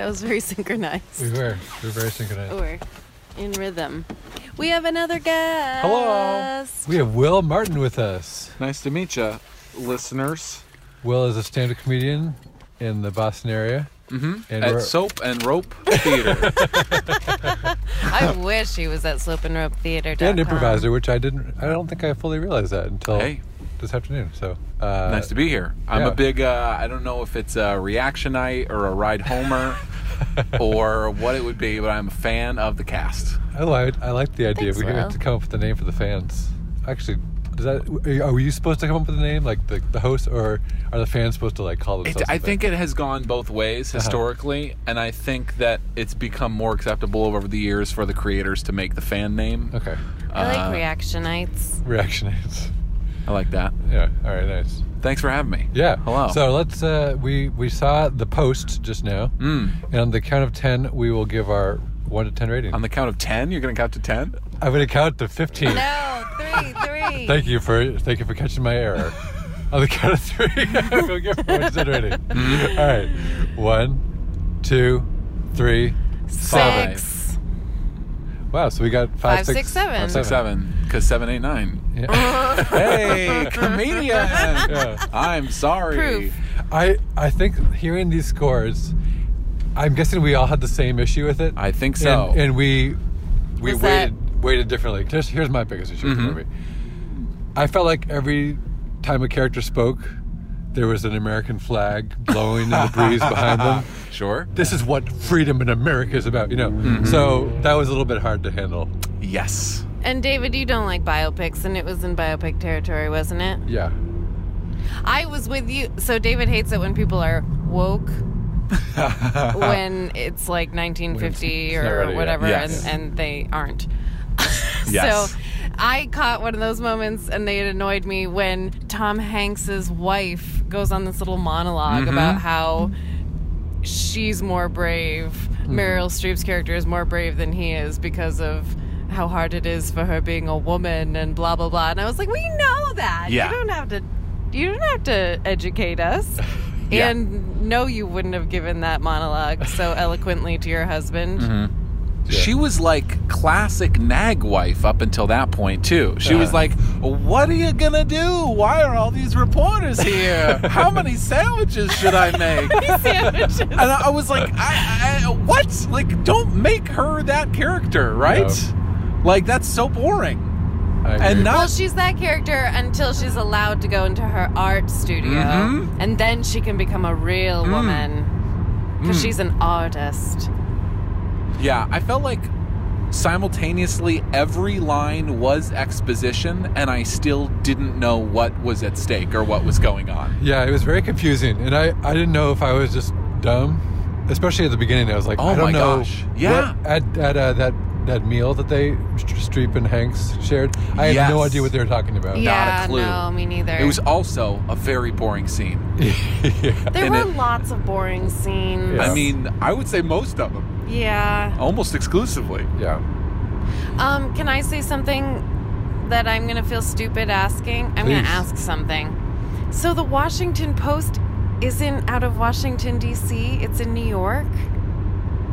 That was very synchronized. We were. We were very synchronized. We're in rhythm. We have another guest. Hello. We have Will Martin with us. Nice to meet you, listeners. Will is a stand up comedian in the Boston area. Mm-hmm. And At we're- Soap and Rope Theater. I wish he was at Slope and Rope Theater. And improviser, which I didn't, I don't think I fully realized that until hey, this afternoon. So, uh, nice to be here. I'm yeah. a big, uh, I don't know if it's a reactionite or a ride homer or what it would be, but I'm a fan of the cast. I liked, I liked the idea. Thanks, we had Will. to come up with a name for the fans. Actually, does that? Are you supposed to come up with a name, like the, the host, or are the fans supposed to like call It, themselves? I think it has gone both ways historically, and I think that it's become more acceptable over the years for the creators to make the fan name. Okay. I like Uh, reactionites. Reactionates. I like that. Yeah. All right. Nice. Thanks for having me. Yeah. Hello. So let's. Uh, we we saw the post just now, Mm. and on the count of ten, we will give our one to ten rating. On the count of 10, you're going to count to 10? I'm going to count to fifteen. No, three, three. Thank you for thank you for catching my error. On the count of three, I'm gonna give one to 10 rating. Mm-hmm. All right. One, two, three, Five. Six. Wow, so we got five, Five, six, six, seven. five, Six, seven, because seven, eight, nine. Yeah. hey, comedian! Yeah. I'm sorry. Proof. I I think hearing these scores, I'm guessing we all had the same issue with it. I think so. And, and we we Was that- weighted weighted differently. Just here's my biggest issue with the Mhm. movie. I felt like every time a character spoke, there was an American flag blowing in the breeze behind them. Sure. This is what freedom in America is about, you know. So that was a little bit hard to handle. Yes. And David, you don't like biopics, and it was in biopic territory, wasn't it? Yeah. I was with you. So David hates it when people are woke, when it's like 1950 it's or whatever, Yes. and, and they aren't. Yes. So I caught one of those moments, and they had annoyed me when Tom Hanks's wife goes on this little monolog Mm-hmm. about how she's more brave. Mm-hmm. Meryl Streep's character is more brave than he is because of how hard it is for her being a woman and blah blah blah. And I was like, we know that. Yeah. You don't have to. You don't have to educate us. Yeah. And no, you wouldn't have given that monologue so eloquently to your husband. Mm-hmm. Yeah. She was like classic nag wife up until that point too. She was Uh-huh. like, "What are you gonna do? Why are all these reporters here? How many sandwiches should I make?" Sandwiches. And I, I was like, I, I, "What? Like, don't make her that character, right? Like, that's so boring." And not Well, she's that character until she's allowed to go into her art studio, Mhm. and then she can become a real Mm. woman because Mm. she's an artist. Yeah, I felt like simultaneously every line was exposition, and I still didn't know what was at stake or what was going on. Yeah, it was very confusing, and I, I didn't know if I was just dumb, especially at the beginning. I was like, Oh I don't my know. gosh. Yeah. what- at at uh, that that meal that they Streep and Hanks shared, I had no idea what they were talking about. yeah, clue. no, me neither. It was also a very boring scene. yeah. there and were it- lots of boring scenes. Yeah. I mean, I would say most of them, Yeah. almost exclusively. Yeah. Um, can I say something that I'm gonna feel stupid asking? I'm gonna ask something. So the Washington Post isn't out of Washington D.C. It's in New York.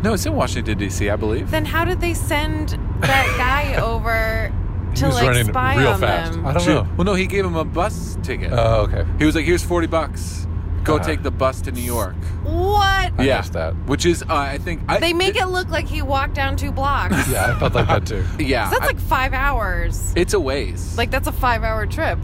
No, it's in Washington D.C., I believe. Then how did they send that guy over He to was like running spy real on fast. them? I don't Shoot. know. Well, no, he gave him a bus ticket. Oh, okay. he was like, "Here's forty bucks. Go Uh-huh. take the bus to New York." What? I yeah, missed that. which is, uh, I think, I, They make it look like he walked down two blocks. Yeah, I felt like that too. Yeah, That's I- like five hours. it's a ways. Like that's a five-hour trip.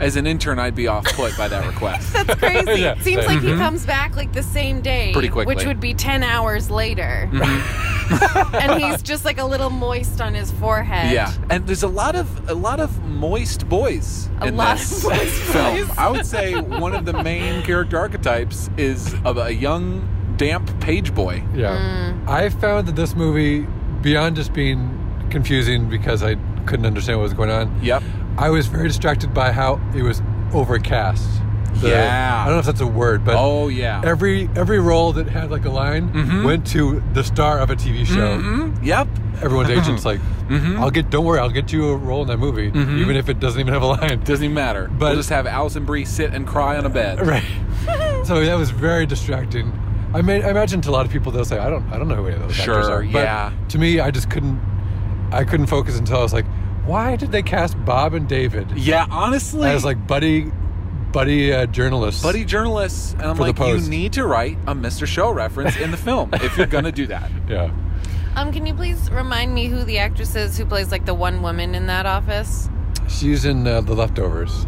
As an intern, I'd be off put by that request. That's crazy. Yeah, Seems same. like he mm-hmm. comes back like the same day, Pretty quickly. which would be ten hours later. Mm-hmm. and he's just like a little moist on his forehead. Yeah, and there's a lot of a lot of moist boys A in lot this of moist film. boys. I would say one of the main character archetypes is of a young damp page boy. Yeah. Mm. I found that this movie, beyond just being confusing because I couldn't understand what was going on, Yep. I was very distracted by how it was overcast. The- Yeah. I don't know if that's a word, but Oh yeah. every every role that had like a line Mhm. went to the star of a TV show. Mhm. Yep. Everyone's agent's like, Mhm. "I'll get. Don't worry, I'll get you a role in that movie, Mhm. even if it doesn't even have a line." Doesn't even matter. But- we'll just have Alison Brie sit and cry on a bed. Right. so that was very distracting. I mean, I imagine to a lot of people they'll say, "I don't, I don't know who any of those actors Sure, are." But yeah. To me, I just couldn't, I couldn't focus until I was like, "Why did they cast Bob and David Yeah, honestly. as like buddy, buddy uh, journalists?" buddy journalists, and I'm For the like, you need to write a Mr. Show reference in the film if you're gonna do that. Yeah. Um, can you please remind me who the actress is who plays like the one woman in that office? She's in uh, The Leftovers.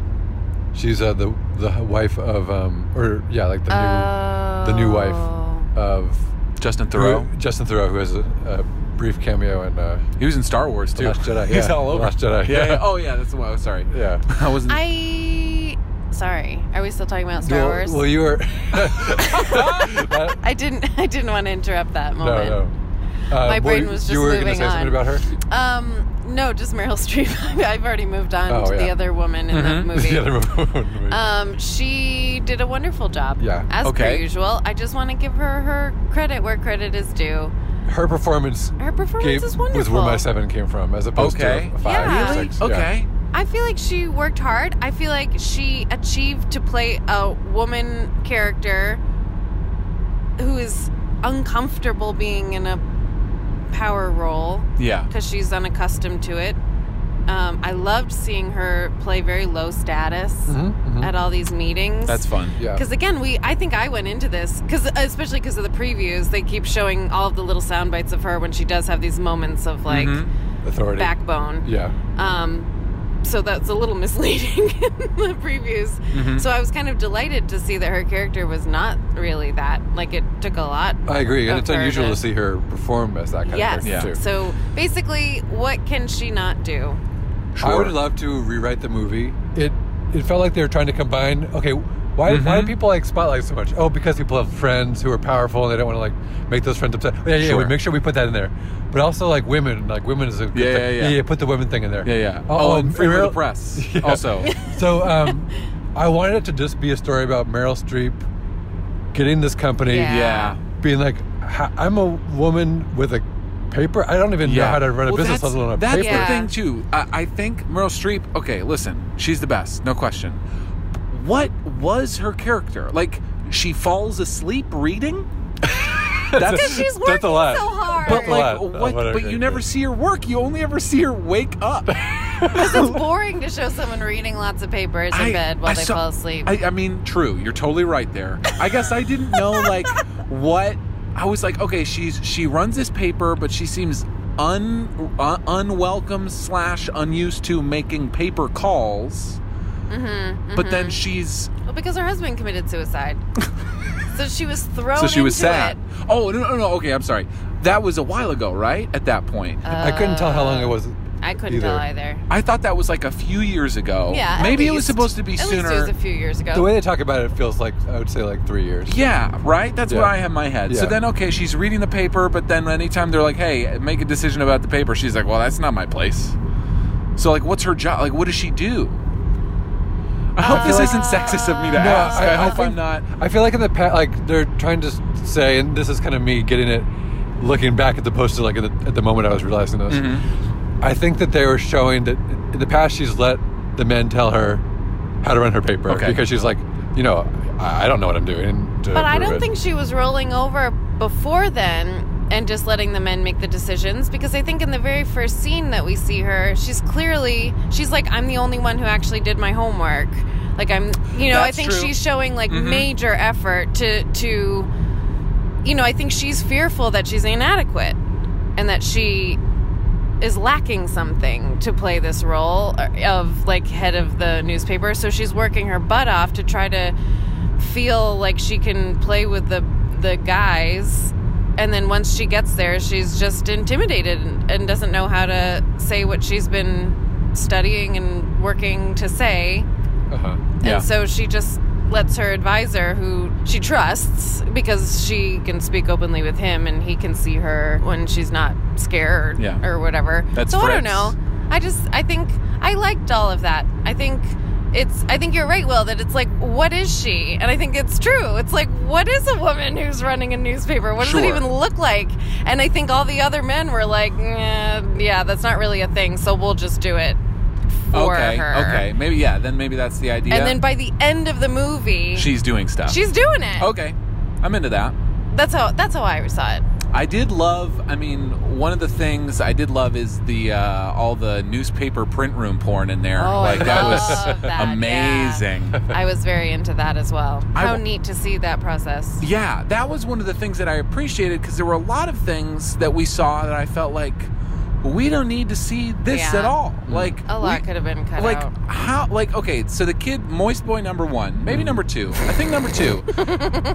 She's uh, the the wife of, um, or yeah, like the new the new wife Oh. of Justin Theroux. who- Justin Theroux, who has a, a brief cameo in uh, He was in Star Wars too. Last Jedi, He's yeah. all over. Last Jedi, Yeah. yeah. yeah. Oh yeah, that's the one. Sorry. yeah. I wasn't. I. Sorry, are we still talking about Star well, Wars? Well, you were. I didn't. I didn't want to interrupt that moment. no. Uh, My well, brain you- was You just were gonna moving say something on. about her. Um, no, just Meryl Streep. I've already moved on Oh, to the other woman in that Mhm. movie. the other movie. Um, she did a wonderful job. Yeah. As per usual. I just want to give her her credit where credit is due. Her performance Her performance gave, is wonderful. was where my seven came from, as opposed Okay. to a five Yeah. or Really? six. yeah. okay. I feel like she worked hard. I feel like she achieved to play a woman character who is uncomfortable being in a power role Yeah. because she's unaccustomed to it. Um, I loved seeing her play very low status Mhm, mhm. at all these meetings. That's fun. Yeah. Because again, we I think I went into this because especially because of the previews, they keep showing all of the little sound bites of her when she does have these moments of like Mhm. Authority. backbone. Yeah. Um, so that's a little misleading in the previews. Mhm. So I was kind of delighted to see that her character was not really that. Like it took a lot. I agree, and it's unusual to- to see her perform as that kind Yes. of character Yeah. too. So basically, what can she not do? I would love to rewrite the movie. It it felt like they were trying to combine. Okay, why why do Mhm. people like spotlight so much? Oh, because people have friends who are powerful and they don't want to like make those friends upset. Yeah, yeah, Sure. we make sure we put that in there. But also like women, like women is a good Yeah, thing. yeah, yeah. Put the women thing in there. Yeah, yeah. Oh, and free for the press. Yeah. Also. So um, I wanted it to just be a story about Meryl Streep getting this company, Yeah. Yeah. being like, I'm a woman with a paper. I don't even know how to run a Well, business that's, let alone a that's paper. Yeah. the thing too. I, I think Meryl Streep. Okay, listen, she's the best, no question. What was her character? Like, she falls asleep reading. That's Because she's That's working a lot. so hard. but That's a like, lot. what? What I But you agree never with. see her work. You only ever see her wake up. Because it's boring to show someone reading lots of papers in I- bed while I they saw- fall asleep. I, I mean, true. You're totally right there. I guess I didn't know like what. I was like, okay, she's she runs this paper, but she seems un, uh, unwelcome slash unused to making paper calls. mm-hmm, But then she's well, because her husband committed suicide, so she was thrown. so she was into sad. it. Oh no no no. Okay, I'm sorry. That was a while ago, right? At that point, I couldn't tell how long it was. I couldn't either. tell either. I thought that was like a few years ago. Yeah, at maybe it was supposed to be At sooner. least it was a few years ago. The way they talk about it, it feels like I would say like three years. Yeah, right? That's what Yeah. I have in my head. So then, okay, she's reading the paper, but then anytime they're like, hey, make a decision about the paper, she's like, well, that's not my place. So, like, what's her job? Like, what does she do? I hope this isn't sexist of me to No, ask. I, I- I hope think- I'm not. I feel like in the past, like they're trying to say, and this is kind of me getting it, looking back at the poster, like at the, at the moment I was realizing this. Mm-hmm. I think that they were showing that in the past she's let the men tell her how to run her paper Okay. because she's like, you know, I, I don't know what I'm doing. To But I don't it. think she was rolling over before then and just letting the men make the decisions because I think in the very first scene that we see her, she's clearly she's like I'm the only one who actually did my homework. Like I'm, you know, I think true. she's showing like Mhm. major effort to to you know, I think she's fearful that she's inadequate and that she is lacking something to play this role of like head of the newspaper so she's working her butt off to try to feel like she can play with the the guys and then once she gets there she's just intimidated and, and doesn't know how to say what she's been studying and working to say Uh-huh. Yeah. and so she just lets her advisor who she trusts because she can speak openly with him and he can see her when she's not scared Yeah. or whatever. That's so I don't know. I just I think I liked all of that. I think it's I think you're right, Will, that it's like, what is she? And I think it's true. It's like, what is a woman who's running a newspaper? What does it even look like? And I think all the other men were like, "Eh, yeah, that's not really a thing, so we'll just do it for okay, her. okay, maybe yeah. Then maybe that's the idea. And then by the end of the movie, she's doing stuff. she's doing it. okay. I'm into that. That's how that's how I saw it. I did love. I mean, one of the things I did love is the uh, all the newspaper print room porn in there. Oh, like I that love was that, amazing. I was very into that as well. How w- neat to see that process. Yeah, that was one of the things that I appreciated because there were a lot of things that we saw that I felt like we don't need to see this Yeah. at all. Like A lot we- could have been cut like out. Like how like okay so the kid moist boy number one maybe number two i think number two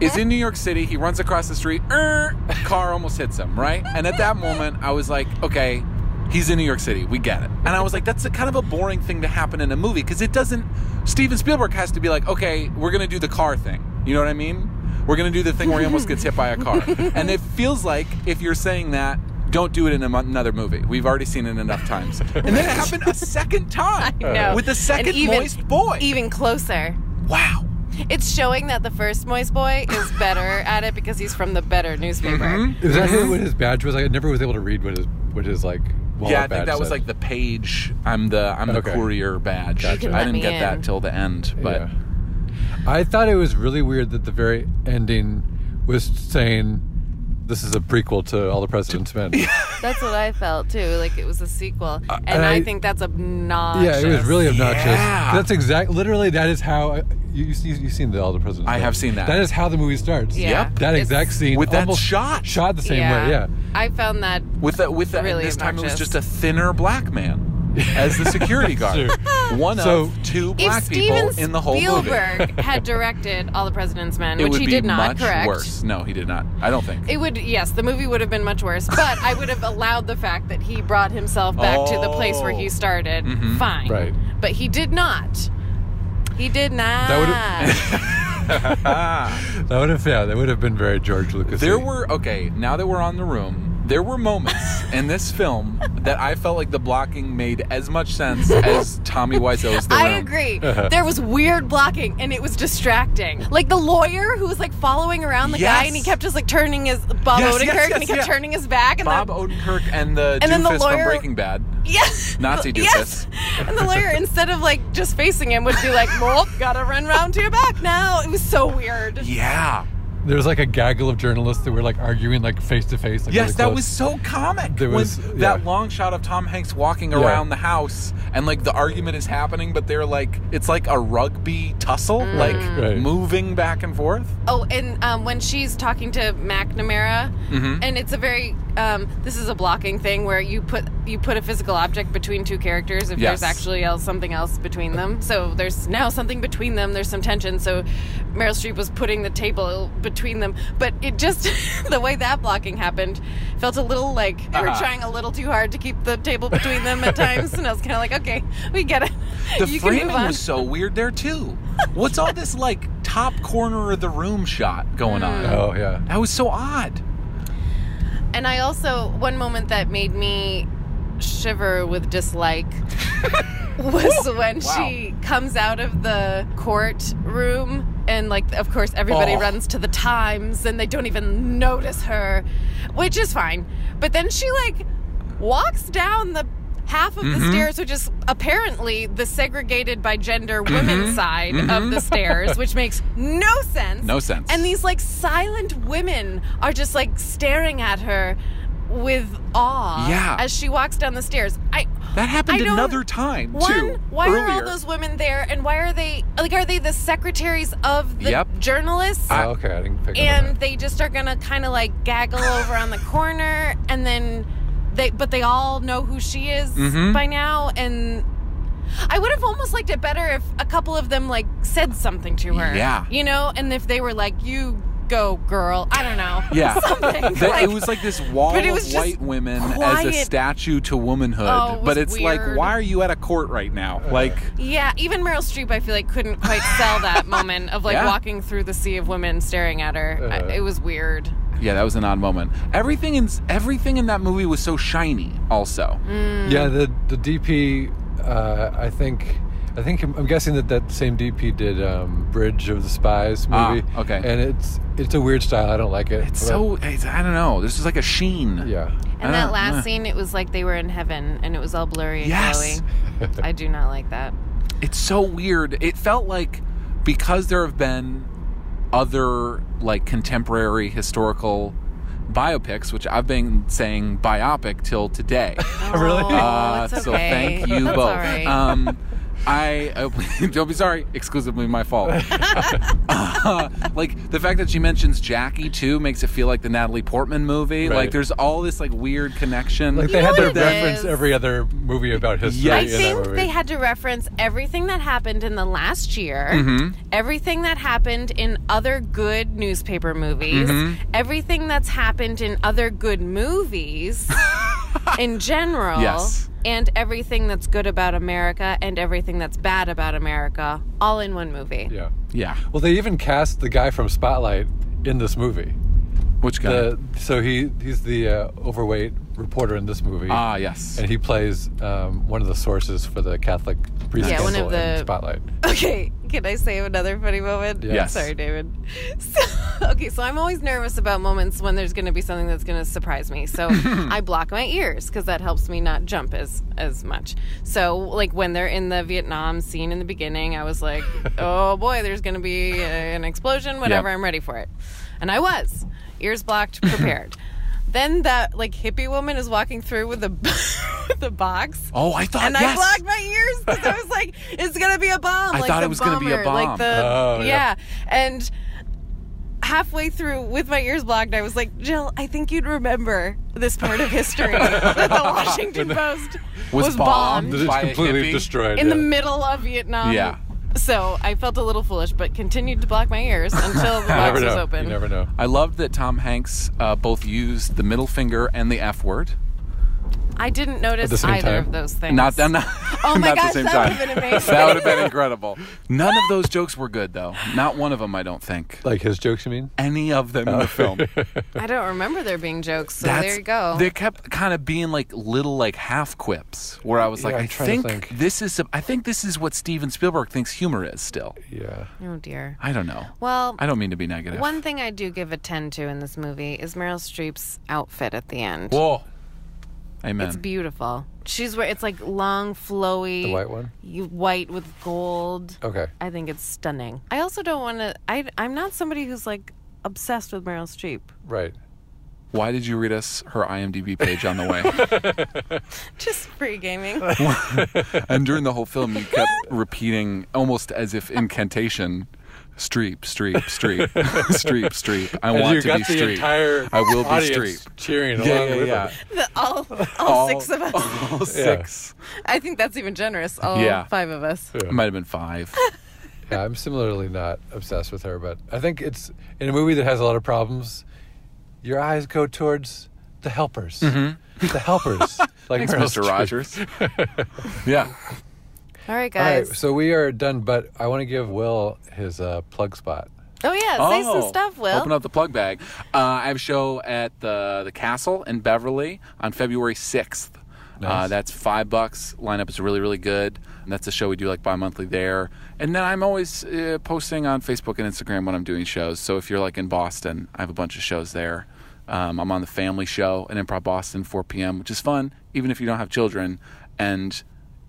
is in new york city. He runs across the street er, car almost hits him right? And at that moment i was like okay he's in new york city. We get it. And i was like that's a kind of a boring thing to happen in a movie because it doesn't steven spielberg has to be like okay we're gonna do the car thing. You know what i mean? We're gonna do the thing where he almost gets hit by a car. And it feels like if you're saying that don't do it in another movie. We've already seen it enough times. And then it happened a second time I know. with the second And even- moist boy. Even closer. wow. It's showing that the first Moist Boy is better at it because he's from the better newspaper. Mm-hmm. Is that what his badge was? I never was able to read what his what his like. wallet yeah, I think badge that was like the page. I'm the I'm the courier badge. Gotcha. I didn't get in. that till the end, but Yeah. I thought it was really weird that the very ending was saying this is a prequel to All the President's Men. That's what I felt too. Like it was a sequel, and, Uh, and I, I- think that's obnoxious. Yeah, it was really obnoxious. Yeah. That's exact. Literally, that is how you you see you've seen the All the President's I Men. have seen that. That is how the movie starts. Yeah. Yep. That It's- exact scene With that almost shot. shot the same way. Yeah. I found that with that with that. Really this time it was just a thinner black man as the security guard. Sure. One So- of two black Steven people in the whole movie. Spielberg had directed All the President's Men, It which would he be did not, much correct? worse. No, he did not. I don't think. It would, yes, the movie would have been much worse, but I would have allowed the fact that he brought himself back to the place where he Oh. started. Mhm. Fine. Right. But he did not. He did not. That That would have yeah, that would have been very George Lucas. There were okay. Now that we're on the room, there were moments in this film that I felt like the blocking made as much sense as Tommy Wiseau's The I Room. agree. Uh-huh. there was weird blocking and it was distracting. Like the lawyer who was like following around the guy and he kept just like turning his Bob Yes, Odenkirk yes, and he kept yeah. turning his back and Bob the, Odenkirk and the And then the lawyer- from Breaking Bad. Yes. Nazi Yes. And the lawyer, instead of like just facing him, would be like, well, gotta run round to your back now. It was so weird. Yeah. There was like a gaggle of journalists that were like arguing like face to face. Yes, really that close. was so comic. There When was- that yeah. long shot of Tom Hanks walking Yeah. around the house and like the argument is happening, but they're like it's like a rugby tussle, like Right. moving back and forth. Oh, and um, when she's talking to McNamara, Mhm. and it's a very um, this is a blocking thing where you put you put a physical object between two characters if Yes. there's actually else, something else between them. So there's now something between them. There's some tension. So Meryl Streep was putting the table between them, but it just the way that blocking happened felt a little like they were Uh-huh. trying a little too hard to keep the table between them at times, and I was kind of like, okay, we get it. The you can move framing on. was so weird there too. What's all this like top corner of the room shot going on? Oh yeah. That was so odd. And I also one moment that made me shiver with dislike was when Wow. she comes out of the courtroom and like of course everybody Oh. runs to the Times and they don't even notice her, which is fine. But then she like walks down the half of the Mhm. stairs which is apparently the segregated by gender women's side of Mhm. the stairs which makes no sense No sense. and these like silent women are just like staring at her with awe Yeah. as she walks down the stairs. I That happened I don't- another time one, too. why are all those women there and why are they like are they the secretaries of the Yep. journalists? Oh, okay, I didn't pick and that. they just are gonna kind of like gaggle over on the corner and then they but they all know who she is Mhm. by now and I would have almost liked it better if a couple of them like said something to her. Yeah. You know, and if they were like, You go girl. I don't know. Yeah. Something. That- like- it was like this wall of white women as a statue to womanhood. Oh, it was but it's like, why are you at a court right now? Like, Yeah, even Meryl Streep, I feel like couldn't quite sell that moment of like Yeah. walking through the sea of women staring at her. Uh-huh. it was weird. yeah, that was an odd moment. Everything in everything in that movie was so shiny. Also, Mm. Yeah, the the DP. Uh, I think. I think I'm, I'm guessing that that same DP did um, Bridge of the Spies Ah, movie. okay. And it's it's a weird style. I don't like it. it's but- so it's, I don't know. This is like a sheen. Yeah. And that Ah, last yeah. scene, it was like they were in heaven and it was all blurry and Yes. glowy. I do not like that. It's so weird. It felt like because there have been other like contemporary historical biopics, which I've been saying biopic till today. Really? Oh, Uh, it's so thank you That's both. all right. Um, I uh, don't be sorry. Exclusively my fault. Uh, like the fact that she mentions Jackie too makes it feel like the Natalie Portman movie. Right. Like there's all this like weird connection. Like they know had to what reference is? every other movie about history Yes. I in that think movie. they had to reference everything that happened in the last year, Mm-hmm. everything that happened in other good newspaper movies, Mm-hmm. everything that's happened in other good movies in general, Yes. And everything that's good about America and everything that's bad about America, all in one movie. yeah. yeah. Well, they even cast the guy from Spotlight in this movie. Which guy? The, so he he's the uh, overweight reporter in this movie. Ah, yes. and he plays um, one of the sources for the Catholic priest Yeah, one scandal of in the- Spotlight. Okay, can I say another funny moment? Yeah. Yes. Sorry, David. So, okay, so I'm always nervous about moments when there's going to be something that's going to surprise me. So I block my ears because that helps me not jump as as much. So like when they're in the Vietnam scene in the beginning, I was like, oh boy, there's going to be a- an explosion. Whatever, Yep. I'm ready for it, and I was ears blocked, prepared. Then that like hippie woman is walking through with the with the box. oh, I thought And yes. I blocked my ears because I was like, "It's gonna be a bomb." I like thought the it was gonna be a bomber, Like bomb. the Oh, yeah. yeah. and halfway through with my ears blocked, I was like, "Jill, I think you'd remember this part of history that the Washington Post Was was, bombed. bombed, It's By completely hippie? destroyed. in the middle of Vietnam." Yeah. So I felt a little foolish, but continued to block my ears until the box never was know. open. You never know. I loved that Tom Hanks uh, both used the middle finger and the F word. I didn't notice either time? of those things. Not, not, Oh my not gosh, the same that time. would've been amazing. that would have been incredible. None of those jokes were good, though. Not one of them, I don't think. Like his jokes, you mean? Any of them in the oh. film. I don't remember there being jokes. So That's- there you go. They kept kind of being like little like half quips, where I was like, Yeah, I'm I think, think. this is, I think this is what Steven Spielberg thinks humor is. Still, Yeah. oh dear. I don't know. Well, I don't mean to be negative. One thing I do give a 10 to in this movie is Meryl Streep's outfit at the end. Whoa. Amen. It's beautiful. She's wearing it's like long, flowy, The white one? you white with gold. Okay. I think it's stunning. I also don't want to. I I'm not somebody who's like obsessed with Meryl Streep. Right. Why did you read us her IMDb page on the way? Just free gaming. and during the whole film, you kept repeating almost as if incantation. Streep, streep, streep, streep, streep. I And want you to got be the streep. entire I will be audience streep. cheering Yeah, along yeah, with yeah. The- all all, six of us. All six. I think that's even generous. All Yeah. five of us. It might have been five. Yeah, I'm similarly not obsessed with her, but I think it's in a movie that has a lot of problems. Your eyes go towards the helpers, the helpers, like Mm-hmm. Meryl Mr. Rogers. yeah. All right, All right, guys. so we are done, but I want to give Will his uh, plug spot. oh yeah, say some stuff, Will. Open up the plug bag. Uh, I have a show at the the Castle in Beverly on February sixth. Uh, Nice. that's five bucks. Lineup is really really good. And that's a show we do like bi-monthly there. And then I'm always uh, posting on Facebook and Instagram when I'm doing shows. So if you're like in Boston, I have a bunch of shows there. Um, I'm on the Family Show in Improv Boston, 4 p.m., which is fun, even if you don't have children. And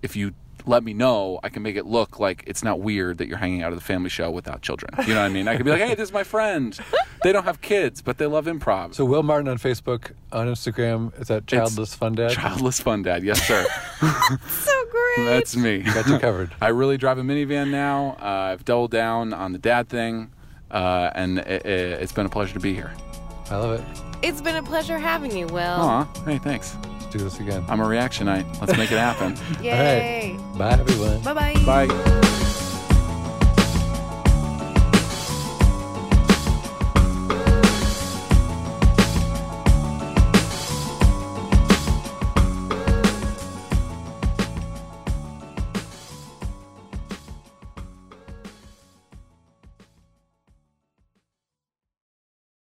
if you let me know, I can make it look like it's not weird that you're hanging out at the family show without children. You know what I mean? I can be like, hey, this is my friend. They don't have kids, but they love improv. So Will Martin on Facebook, on Instagram, is that Childless Fun Dad? Childless fun dad, yes, sir. so great. That's me. Got you covered. I really drive a minivan now. Uh, I've doubled down on the dad thing, uh, and it, it, it's been a pleasure to be here. I love it. It's been a pleasure having you, Will. Aw, hey, thanks. Let's do this again. I'm a reactionite. Let's make it happen. Yay. Bye, everyone. Bye bye. Bye.